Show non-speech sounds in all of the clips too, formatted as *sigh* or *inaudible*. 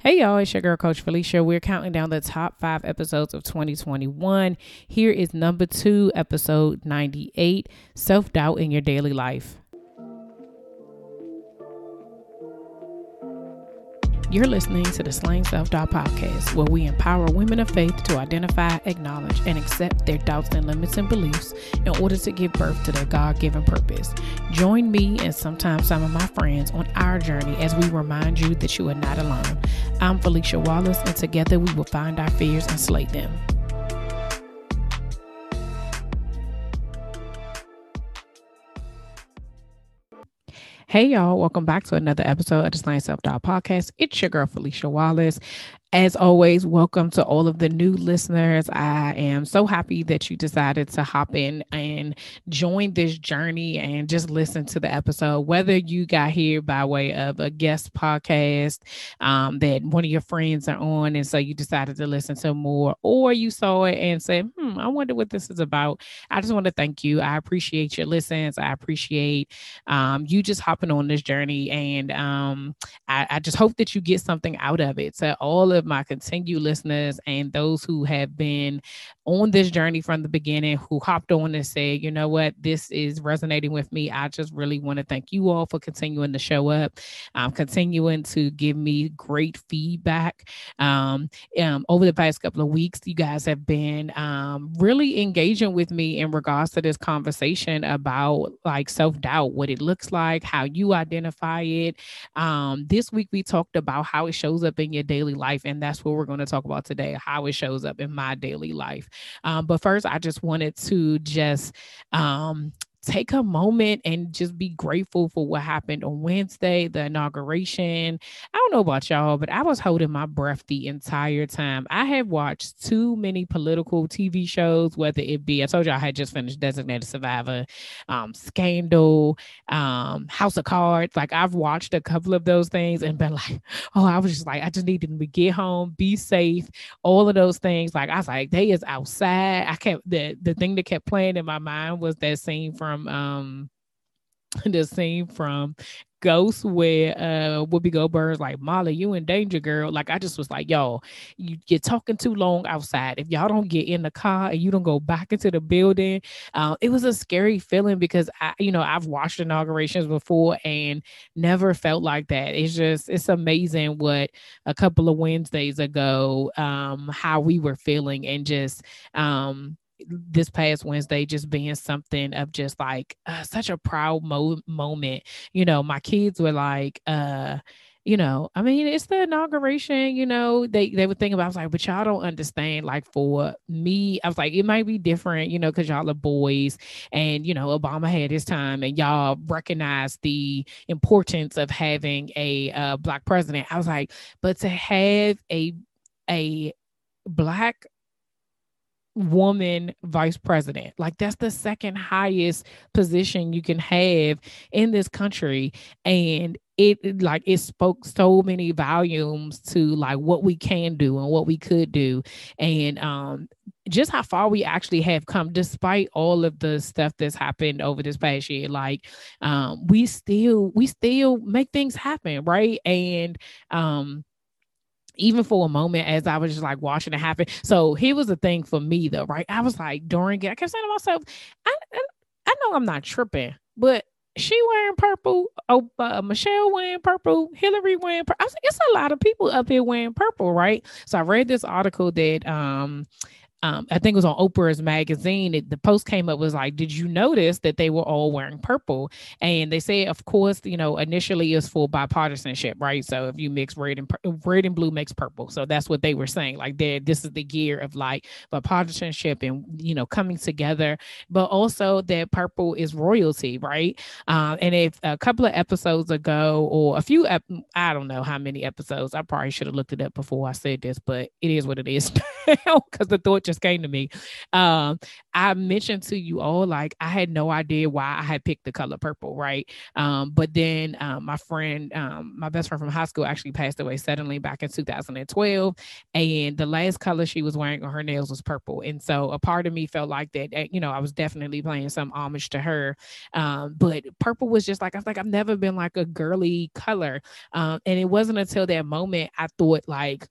Hey y'all, it's your girl Coach Philicia. We're counting down the top five episodes of 2021. Here is number two, episode 98 Self Doubt in Your Daily Life. You're listening to the Slaying Self Doubt podcast, where we empower women of faith to identify, acknowledge, and accept their doubts and limits and beliefs in order to give birth to their God given purpose. Join me and sometimes some of my friends on our journey as we remind you that you are not alone. I'm Philicia Wallace, and together we will find our fears and slay them. Hey y'all, welcome back to another episode of the Slaying Self Doubt Podcast. It's your girl Philicia Wallace. As always, welcome to all of the new listeners. I am so happy that you decided to hop in and join this journey and just listen to the episode. Whether you got here by way of a guest podcast um, that one of your friends are on, and so you decided to listen to more, or you saw it and said, hmm, I wonder what this is about. I just want to thank you. I appreciate your listens. I appreciate um, you just hopping on this journey. And um, I, I just hope that you get something out of it. To all of my continued listeners and those who have been on this journey from the beginning, who hopped on and said, you know what, this is resonating with me. I just really want to thank you all for continuing to show up, um, continuing to give me great feedback. Um, um, over the past couple of weeks, you guys have been um, really engaging with me in regards to this conversation about like self doubt, what it looks like, how you identify it. Um, this week, we talked about how it shows up in your daily life. And that's what we're going to talk about today how it shows up in my daily life. Um, but first, I just wanted to just um, take a moment and just be grateful for what happened on Wednesday, the inauguration. I don't know about y'all, but I was holding my breath the entire time. I have watched too many political TV shows, whether it be, I told y'all—I had just finished Designated Survivor, um, Scandal, um, House of Cards. Like I've watched a couple of those things and been *laughs* like, oh, I was just like, I just needed to get home, be safe, all of those things. Like I was like, they is outside. I kept the the thing that kept playing in my mind was that scene from from um *laughs* the scene from Ghost where uh Whoopi Goldberg's like Molly, you in danger, girl. Like I just was like, yo, you, you're talking too long outside. If y'all don't get in the car and you don't go back into the building, uh, it was a scary feeling because I, you know, I've watched inaugurations before and never felt like that. It's just it's amazing what a couple of Wednesdays ago, um, how we were feeling and just um this past Wednesday just being something of just like uh, such a proud mo- moment. You know, my kids were like, uh, you know, I mean, it's the inauguration, you know, they, they would think about, I was like, but y'all don't understand. Like for me, I was like, it might be different, you know, cause y'all are boys and, you know, Obama had his time and y'all recognize the importance of having a uh, black president. I was like, but to have a, a black woman vice president. Like that's the second highest position you can have in this country. And it like it spoke so many volumes to like what we can do and what we could do. And um just how far we actually have come despite all of the stuff that's happened over this past year like um we still we still make things happen right and um even for a moment as I was just like watching it happen. So here was the thing for me though, right? I was like during it, I kept saying to myself, I, I, I know I'm not tripping, but she wearing purple, oh, uh, Michelle wearing purple, Hillary wearing purple. I was like, it's a lot of people up here wearing purple, right? So I read this article that um um, I think it was on Oprah's magazine. It, the post came up was like, "Did you notice that they were all wearing purple?" And they say, of course, you know, initially it's for bipartisanship, right? So if you mix red and red and blue makes purple. So that's what they were saying. Like, this is the gear of like bipartisanship and you know coming together, but also that purple is royalty, right? Um, and if a couple of episodes ago, or a few, ep- I don't know how many episodes, I probably should have looked it up before I said this, but it is what it is *laughs* because the thought just came to me. Um, I mentioned to you all like I had no idea why I had picked the color purple, right? Um, but then um, my friend, um, my best friend from high school, actually passed away suddenly back in 2012, and the last color she was wearing on her nails was purple, and so a part of me felt like that, you know, I was definitely playing some homage to her. Um, but purple was just like I was like I've never been like a girly color, um, and it wasn't until that moment I thought like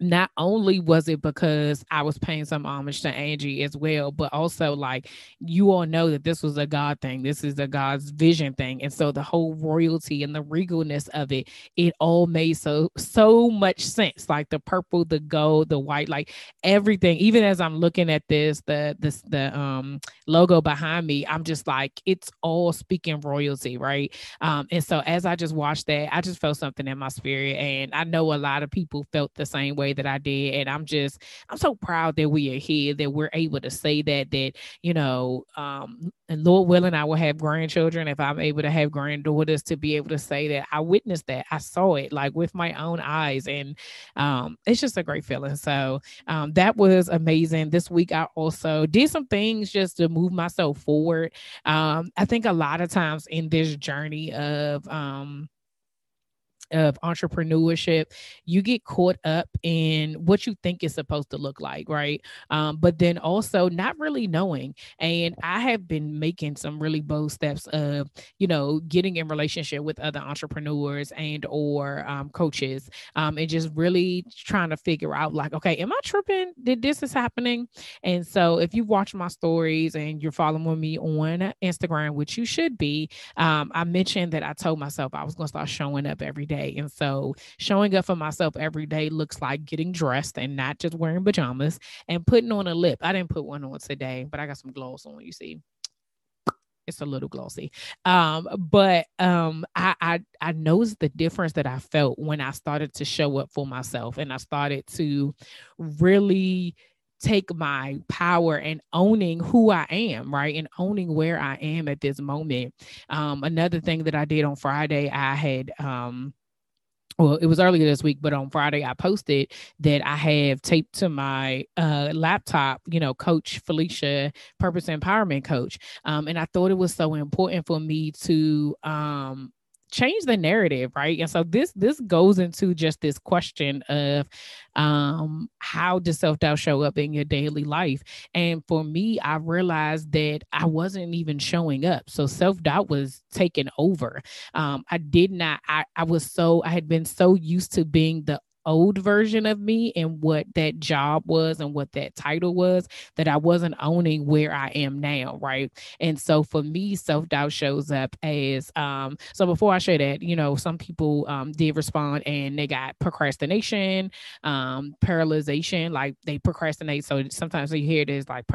not only was it because I was paying some homage to Angie as well, but also like you all know that this was a God thing. This is a God's vision thing. And so the whole royalty and the regalness of it, it all made so so much sense. Like the purple, the gold, the white, like everything. Even as I'm looking at this, the this the um logo behind me, I'm just like, it's all speaking royalty, right? Um, and so as I just watched that, I just felt something in my spirit. And I know a lot of people felt the same way way that I did. And I'm just, I'm so proud that we are here, that we're able to say that, that, you know, um, and Lord willing, I will have grandchildren if I'm able to have granddaughters to be able to say that I witnessed that. I saw it like with my own eyes. And um, it's just a great feeling. So um, that was amazing. This week, I also did some things just to move myself forward. Um, I think a lot of times in this journey of, um, of entrepreneurship, you get caught up in what you think is supposed to look like, right? Um, but then also not really knowing. And I have been making some really bold steps of, you know, getting in relationship with other entrepreneurs and or um, coaches, um, and just really trying to figure out, like, okay, am I tripping? Did this is happening? And so, if you watch my stories and you're following me on Instagram, which you should be, um, I mentioned that I told myself I was going to start showing up every day day. And so showing up for myself every day looks like getting dressed and not just wearing pajamas and putting on a lip. I didn't put one on today, but I got some gloss on, you see it's a little glossy um but um I, I i noticed the difference that i felt when i started to show up for myself and i started to really take my power and owning who I am, right? And owning where I am at this moment. Um, another thing that I did on Friday, I had um well, it was earlier this week, but on Friday I posted that I have taped to my uh, laptop, you know, Coach Philicia, Purpose Empowerment Coach. Um, and I thought it was so important for me to um, change the narrative right? And so this this goes into just this question of um how does self-doubt show up in your daily life? And for me i realized that i wasn't even showing up. So self-doubt was taking over. Um i did not i i was so i had been so used to being the old version of me and what that job was and what that title was that I wasn't owning where I am now, right? And so for me, self doubt shows up as um. So before I share that, you know, some people um did respond and they got procrastination, um, paralyzation, like they procrastinate. So sometimes you hear as like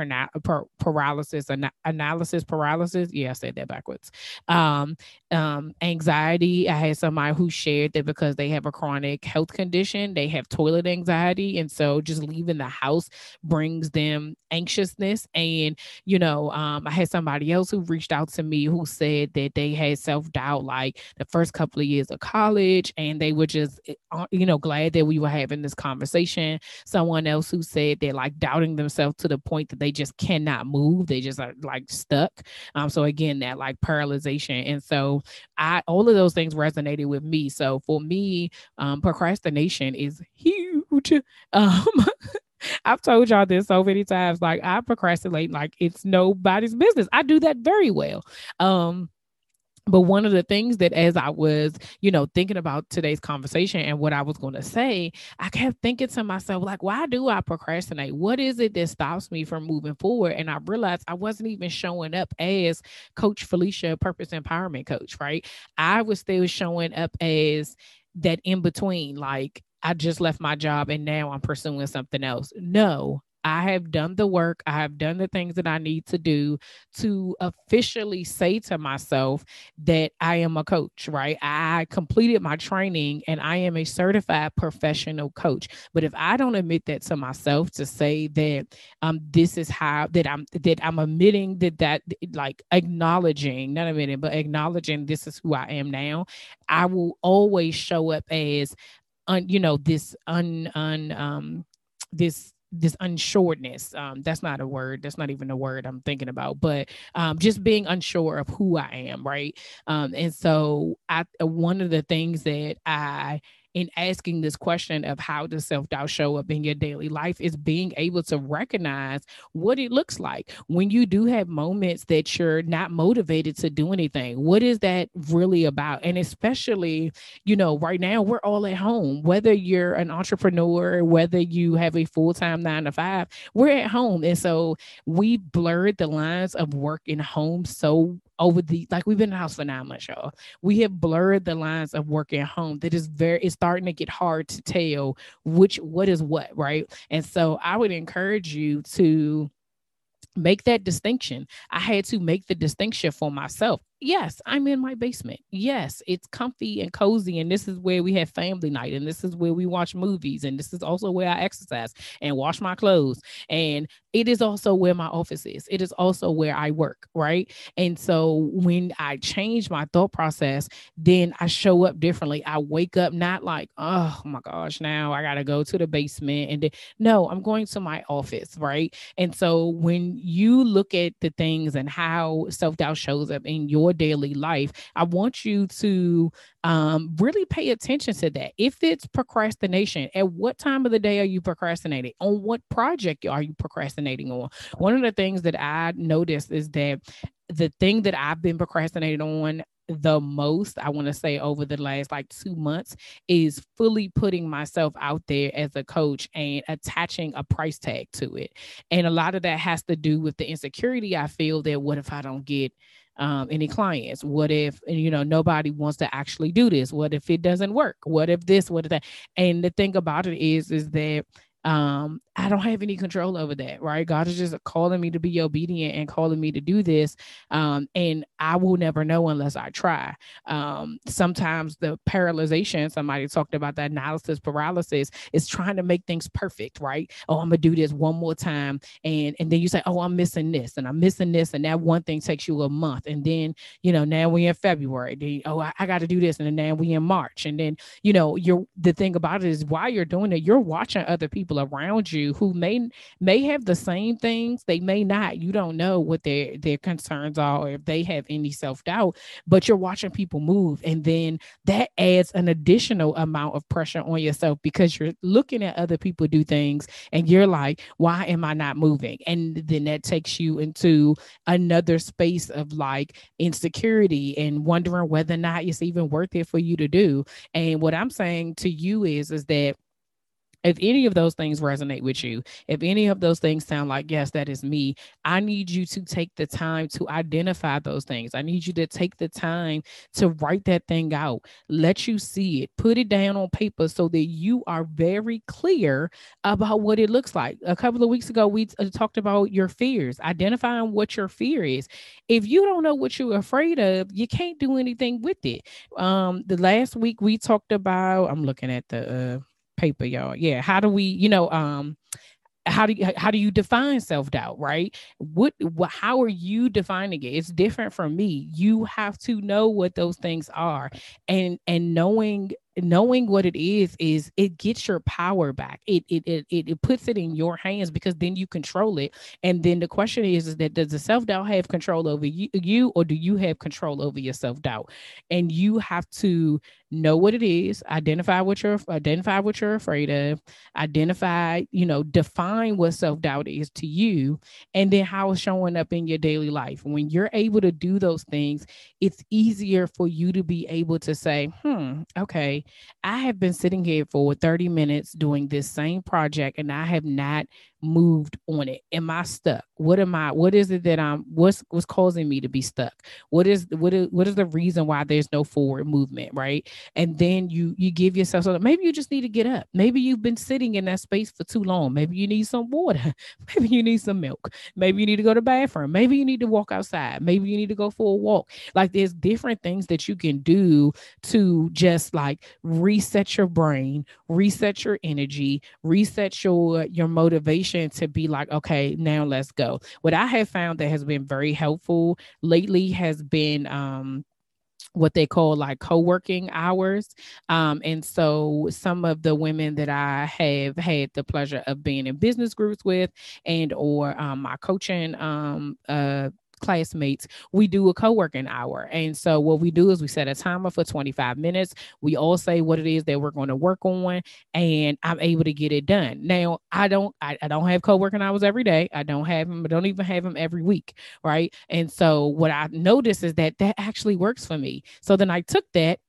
paralysis, analysis paralysis. Yeah, I said that backwards. Um, um, anxiety. I had somebody who shared that because they have a chronic health condition they have toilet anxiety. And so just leaving the house brings them anxiousness. And, you know, um, I had somebody else who reached out to me who said that they had self doubt like the first couple of years of college and they were just, eh, you know, glad that we were having this conversation. Someone else who said they're like doubting themselves to the point that they just cannot move. They just are like stuck. Um, so again, that like paralyzation. And so I, all of those things resonated with me. So for me, um, procrastination is huge. *laughs* Um, I've told y'all this so many times. Like I procrastinate like it's nobody's business. I do that very well. Um, but one of the things that as i was you know thinking about today's conversation and what i was going to say i kept thinking to myself like why do i procrastinate what is it that stops me from moving forward and i realized i wasn't even showing up as coach philicia purpose empowerment coach right i was still showing up as that in between like I just left my job and now I'm pursuing something else. No, I have done the work, I have done the things that I need to do to officially say to myself that I am a coach, right? I completed my training and I am a certified professional coach. But if I don't admit that to myself to say that um this is how that I'm that I'm admitting that that like acknowledging, not admitting, but acknowledging this is who I am now, I will always show up as un, you know, this un un um this this unsureness um that's not a word that's not even a word i'm thinking about but um just being unsure of who i am right? Um and so i one of the things that i in asking this question of how does self-doubt show up in your daily life is being able to recognize what it looks like. When you do have moments that you're not motivated to do anything what is that really about? And especially you know right now we're all at home whether you're an entrepreneur whether you have a full-time nine to five we're at home. And so we blurred the lines of work and home so over the like we've been in the house for nine months, y'all. We have blurred the lines of work at home. That is very it's starting to get hard to tell which what is what, right? And so I would encourage you to make that distinction. I had to make the distinction for myself yes, I'm in my basement. Yes, it's comfy and cozy. And this is where we have family night. And this is where we watch movies. And this is also where I exercise and wash my clothes. And it is also where my office is. It is also where I work. Right. And so when I change my thought process, then I show up differently. I wake up not like, oh my gosh, now I got to go to the basement. And then, no, I'm going to my office. Right. And so when you look at the things and how self doubt shows up in your your daily life, I want you to um, really pay attention to that. If it's procrastination, at what time of the day are you procrastinating? On what project are you procrastinating on? One of the things that I noticed is that the thing that I've been procrastinating on the most, I want to say over the last like two months, is fully putting myself out there as a coach and attaching a price tag to it. And a lot of that has to do with the insecurity I feel that what if I don't get um, any clients? What if you know nobody wants to actually do this? What if it doesn't work? What if this? What if that? And the thing about it is, is that um i don't have any control over that right? God is just calling me to be obedient and calling me to do this um and i will never know unless i try. Um sometimes the paralyzation somebody talked about the analysis paralysis is trying to make things perfect right? Oh i'm gonna do this one more time and and then you say oh i'm missing this and i'm missing this and that one thing takes you a month and then you know now we're in february then, oh i, I got to do this and then now we in march and then you know you're the thing about it is while you're doing it you're watching other people around you who may may have the same things. They may not. You don't know what their their concerns are or if they have any self-doubt but you're watching people move and then that adds an additional amount of pressure on yourself because you're looking at other people do things and you're like why am i not moving? And then that takes you into another space of like insecurity and wondering whether or not it's even worth it for you to do. And what i'm saying to you is is that if any of those things resonate with you, if any of those things sound like, yes, that is me, I need you to take the time to identify those things. I need you to take the time to write that thing out, let you see it, put it down on paper so that you are very clear about what it looks like. A couple of weeks ago, we t- uh, talked about your fears, identifying what your fear is. If you don't know what you're afraid of, you can't do anything with it. Um, the last week we talked about, I'm looking at the, uh, paper, y'all. Yeah. How do we, you know, um, how do you how do you define self-doubt right? What, how are you defining it? It's different from me. You have to know what those things are. And and knowing knowing what it is is it gets your power back. It, it it it puts it in your hands because then you control it. And then the question is, is that does the self-doubt have control over you, you or do you have control over your self-doubt? And you have to know what it is identify what you're identify what you're afraid of identify you know define what self-doubt is to you and then how it's showing up in your daily life when you're able to do those things it's easier for you to be able to say hmm okay I have been sitting here for 30 minutes doing this same project and I have not moved on it? Am I stuck? What am I? What is it that I'm? What's what's causing me to be stuck? What is what is what is the reason why there's no forward movement, right? And then you you give yourself so maybe you just need to get up. Maybe you've been sitting in that space for too long. Maybe you need some water. *laughs* Maybe you need some milk. Maybe you need to go to the bathroom. Maybe you need to walk outside. Maybe you need to go for a walk. Like there's different things that you can do to just like reset your brain, reset your energy, reset your your motivation to be like, okay, now let's go. What I have found that has been very helpful lately has been um what they call like co-working hours. Um, and so some of the women that i have had the pleasure of being in business groups with and or um, my coaching um, uh, classmates, we do a co-working hour. And so what we do is we set a timer for 25 minutes. We all say what it is that we're going to work on, and I'm able to get it done. Now, I don't I, I don't have co-working hours every day. I don't have them, I don't even have them every week. Right. And so what I notice is that that actually works for me. So then I took that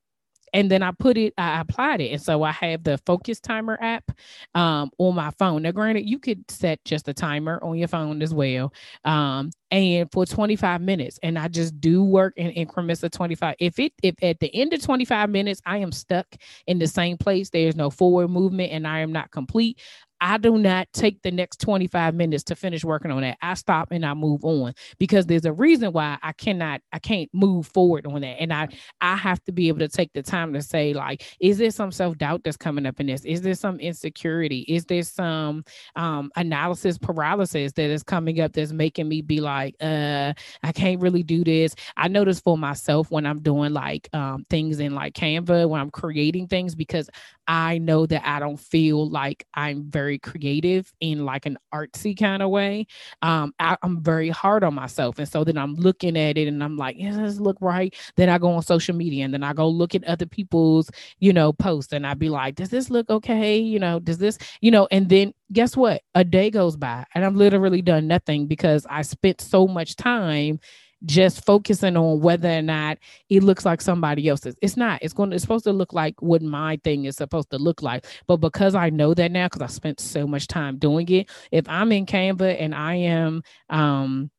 and then I put it, I applied it. And so I have the focus timer app um, on my phone. Now, granted, you could set just a timer on your phone as well. Um, and for 25 minutes, and I just do work in increments of 25. If it, if at the end of 25 minutes, I am stuck in the same place, there's no forward movement and I am not complete, I do not take the next 25 minutes to finish working on that. I stop and I move on because there's a reason why I cannot, I can't move forward on that. And I I have to be able to take the time to say, like, is there some self-doubt that's coming up in this? Is there some insecurity? Is there some um analysis paralysis that is coming up that's making me be like, uh, I can't really do this. I notice for myself when I'm doing like um things in like Canva, when I'm creating things, because I know that I don't feel like I'm very creative in like an artsy kind of way. Um, I, am very hard on myself. And so then I'm looking at it and I'm like, yeah, does this look right? Then I go on social media and then I go look at other people's, you know, posts and I'd be like, does this look okay? You know, does this, you know, and then guess what? A day goes by and I've literally done nothing because I spent so much time just focusing on whether or not it looks like somebody else's. It's not. It's going to, it's supposed to look like what my thing is supposed to look like. But because I know that now, because I spent so much time doing it, if I'm in Canva and I am um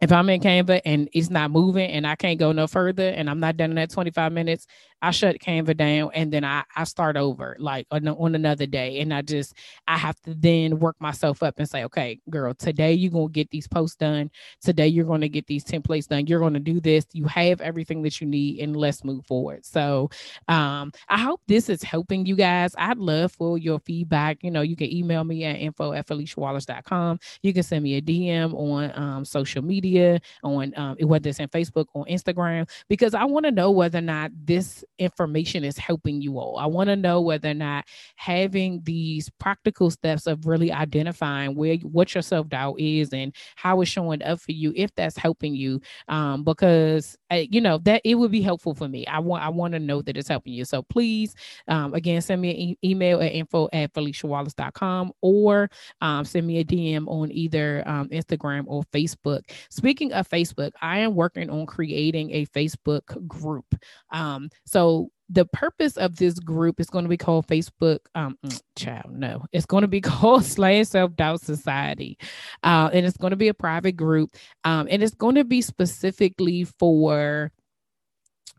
if I'm in Canva and it's not moving and I can't go no further and I'm not done in that 25 minutes, I shut Canva down and then I, I start over like on, on another day. And I just, I have to then work myself up and say, okay, girl, today you're going to get these posts done. Today you're going to get these templates done. You're going to do this. You have everything that you need and let's move forward. So um, I hope this is helping you guys. I'd love for your feedback. You know, you can email me at info at PhiliciaWallace.com. You can send me a DM on um, social media, on um, whether it's in Facebook or Instagram, because I want to know whether or not this information is helping you all. I want to know whether or not having these practical steps of really identifying where what your self doubt is and how it's showing up for you, if that's helping you, um, because uh, you know that it would be helpful for me. I want I want to know that it's helping you. So please, um, again, send me an e- email at info at philiciawallace.com or um, send me a DM on either um, Instagram or Facebook. Speaking of Facebook, I am working on creating a Facebook group. Um, so so the purpose of this group is going to be called Facebook. Um, mm, child, no, it's going to be *laughs* called Slaying Self Doubt Society, uh, and it's going to be a private group, um, and it's going to be specifically for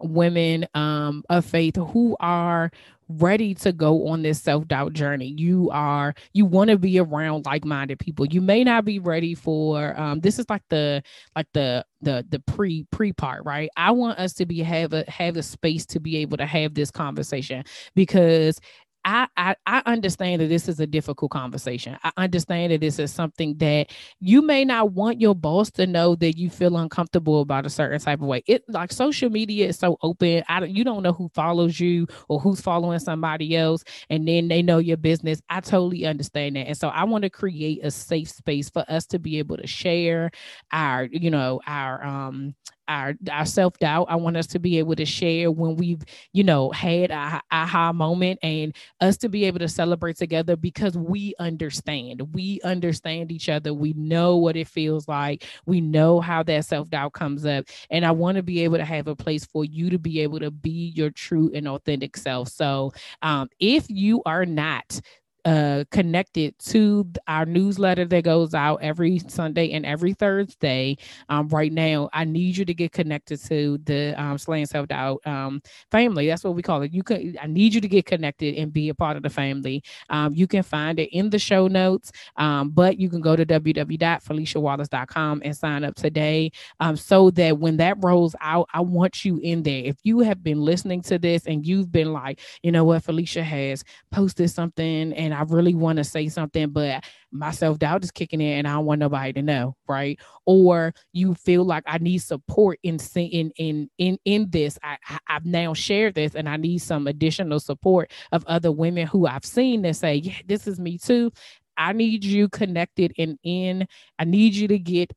women um, of faith who are ready to go on this self-doubt journey. You are you want to be around like-minded people. You may not be ready for um this is like the like the the the pre pre part right? I want us to be have a have a space to be able to have this conversation because I, I, I understand that this is a difficult conversation. I understand that this is something that you may not want your boss to know that you feel uncomfortable about a certain type of way. It like social media is so open. I don't, you don't know who follows you or who's following somebody else, and then they know your business. I totally understand that, and so I want to create a safe space for us to be able to share our, you know, our um our our self doubt. I want us to be able to share when we've you know had a aha moment and us to be able to celebrate together because we understand. We understand each other. We know what it feels like. We know how that self doubt comes up, and I want to be able to have a place for you to be able to be your true and authentic self. So, um, if you are not uh, connected to our newsletter that goes out every Sunday and every Thursday, um, right now, I need you to get connected to the um, Slaying Self Doubt um, family. That's what we call it. You can. I need you to get connected and be a part of the family. Um, you can find it in the show notes, um, but you can go to www.philiciawallace.com and sign up today, um, so that when that rolls out, I want you in there. If you have been listening to this and you've been like, you know what, Philicia has posted something and I really want to say something, but my self doubt is kicking in and I don't want nobody to know, right? Or you feel like I need support in in in in in this. I, I have now shared this and I need some additional support of other women who I've seen that say, yeah, this is me too. I need you connected and in. I need you to get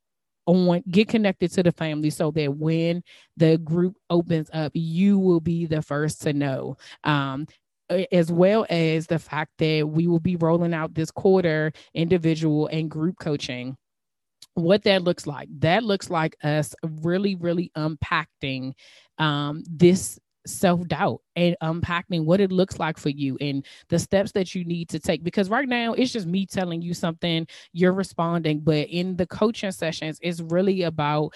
on get connected to the family so that when the group opens up you will be the first to know um, as well as the fact that we will be rolling out this quarter individual and group coaching what that looks like that looks like us really really unpacking um, this self doubt and unpacking what it looks like for you and the steps that you need to take. Because right now it's just me telling you something, you're responding. But in the coaching sessions, it's really about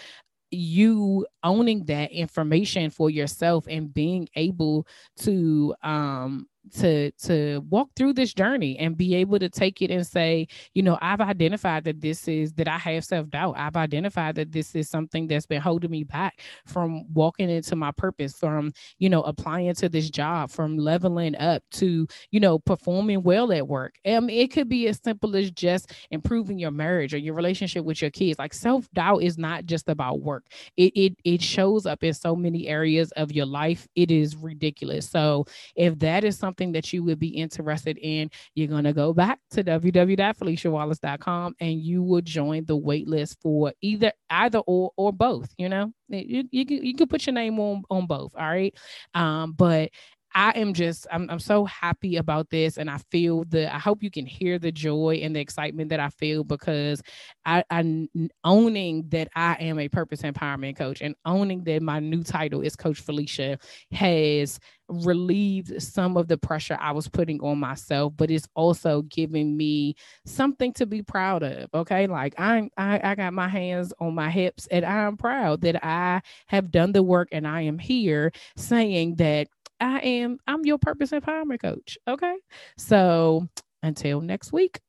you owning that information for yourself and being able to um to to walk through this journey and be able to take it and say you know i've identified that this is that i have self-doubt. I've identified that this is something that's been holding me back from walking into my purpose from you know applying to this job from leveling up to you know performing well at work. Um it could be as simple as just improving your marriage or your relationship with your kids. Like self-doubt is not just about work. It it, it shows up in so many areas of your life. It is ridiculous. So if that is something something that you would be interested in, you're going to go back to www.philiciawallace.com and you will join the wait list for either either or or both, you know. You, you, you can put your name on on both, all right? Um, but I am just I'm I'm so happy about this and I feel the I hope you can hear the joy and the excitement that I feel because I I owning that I am a purpose empowerment coach and owning that my new title is coach Philicia has relieved some of the pressure I was putting on myself but it's also giving me something to be proud of okay? Like I'm I, I got my hands on my hips and I'm proud that I have done the work and I am here saying that I am, I'm your purpose empowerment coach. Okay. So until next week,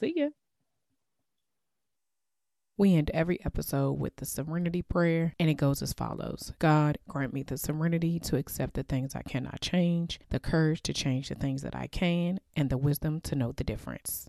see ya. We end every episode with the serenity prayer, and it goes as follows God, grant me the serenity to accept the things I cannot change, the courage to change the things that I can, and the wisdom to know the difference.